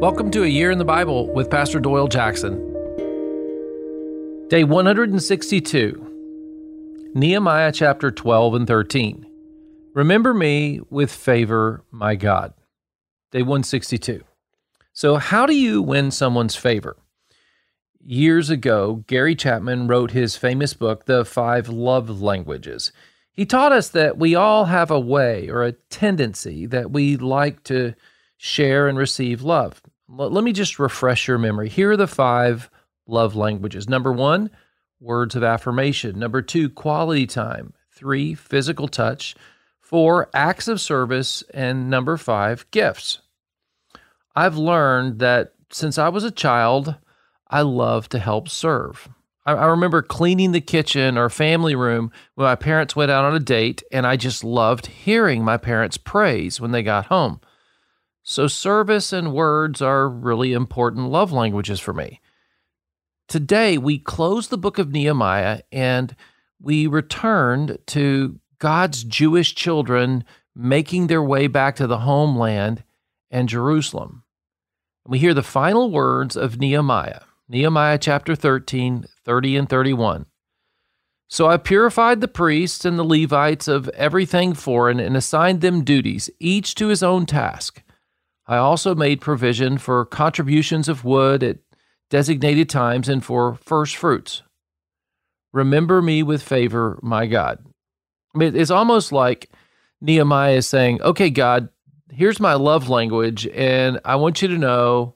Welcome to A Year in the Bible with Pastor Doyle Jackson. Day 162, Nehemiah chapter 12 and 13. Remember me with favor, my God. Day 162. So, how do you win someone's favor? Years ago, Gary Chapman wrote his famous book, The Five Love Languages. He taught us that we all have a way or a tendency that we like to share and receive love. Let me just refresh your memory. Here are the five love languages. Number one, words of affirmation. Number two, quality time. Three, physical touch. Four, acts of service. And number five, gifts. I've learned that since I was a child, I love to help serve. I, I remember cleaning the kitchen or family room when my parents went out on a date, and I just loved hearing my parents' praise when they got home. So, service and words are really important love languages for me. Today, we close the book of Nehemiah and we returned to God's Jewish children making their way back to the homeland and Jerusalem. We hear the final words of Nehemiah, Nehemiah chapter 13, 30 and 31. So I purified the priests and the Levites of everything foreign and assigned them duties, each to his own task. I also made provision for contributions of wood at designated times and for first fruits. Remember me with favor, my God. I mean, it's almost like Nehemiah is saying, Okay, God, here's my love language, and I want you to know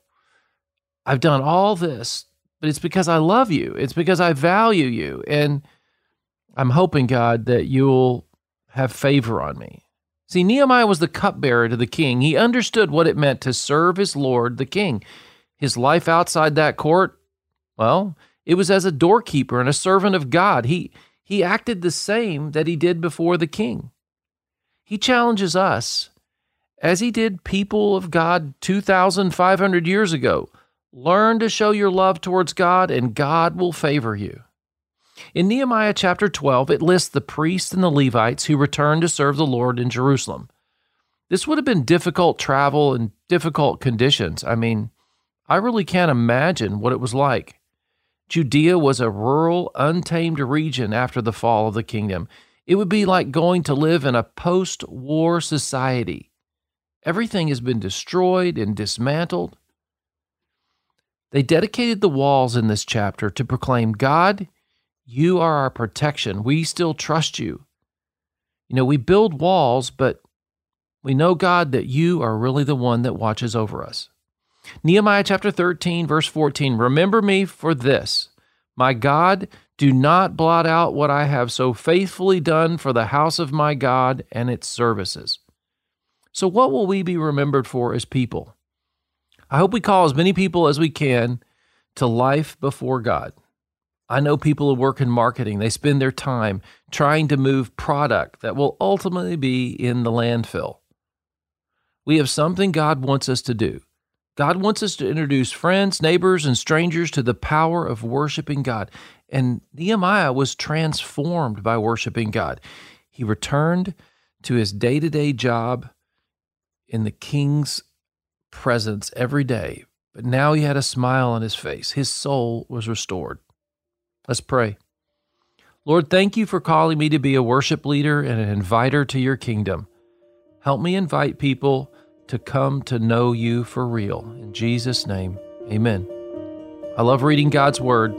I've done all this, but it's because I love you. It's because I value you. And I'm hoping, God, that you'll have favor on me. See, Nehemiah was the cupbearer to the king. He understood what it meant to serve his lord, the king. His life outside that court, well, it was as a doorkeeper and a servant of God. He, he acted the same that he did before the king. He challenges us, as he did people of God 2,500 years ago learn to show your love towards God, and God will favor you. In Nehemiah chapter 12, it lists the priests and the Levites who returned to serve the Lord in Jerusalem. This would have been difficult travel and difficult conditions. I mean, I really can't imagine what it was like. Judea was a rural, untamed region after the fall of the kingdom. It would be like going to live in a post war society. Everything has been destroyed and dismantled. They dedicated the walls in this chapter to proclaim God, you are our protection. We still trust you. You know, we build walls, but we know, God, that you are really the one that watches over us. Nehemiah chapter 13, verse 14 Remember me for this. My God, do not blot out what I have so faithfully done for the house of my God and its services. So, what will we be remembered for as people? I hope we call as many people as we can to life before God. I know people who work in marketing, they spend their time trying to move product that will ultimately be in the landfill. We have something God wants us to do. God wants us to introduce friends, neighbors, and strangers to the power of worshiping God. And Nehemiah was transformed by worshiping God. He returned to his day to day job in the king's presence every day, but now he had a smile on his face. His soul was restored. Let's pray. Lord, thank you for calling me to be a worship leader and an inviter to your kingdom. Help me invite people to come to know you for real. In Jesus' name, amen. I love reading God's word.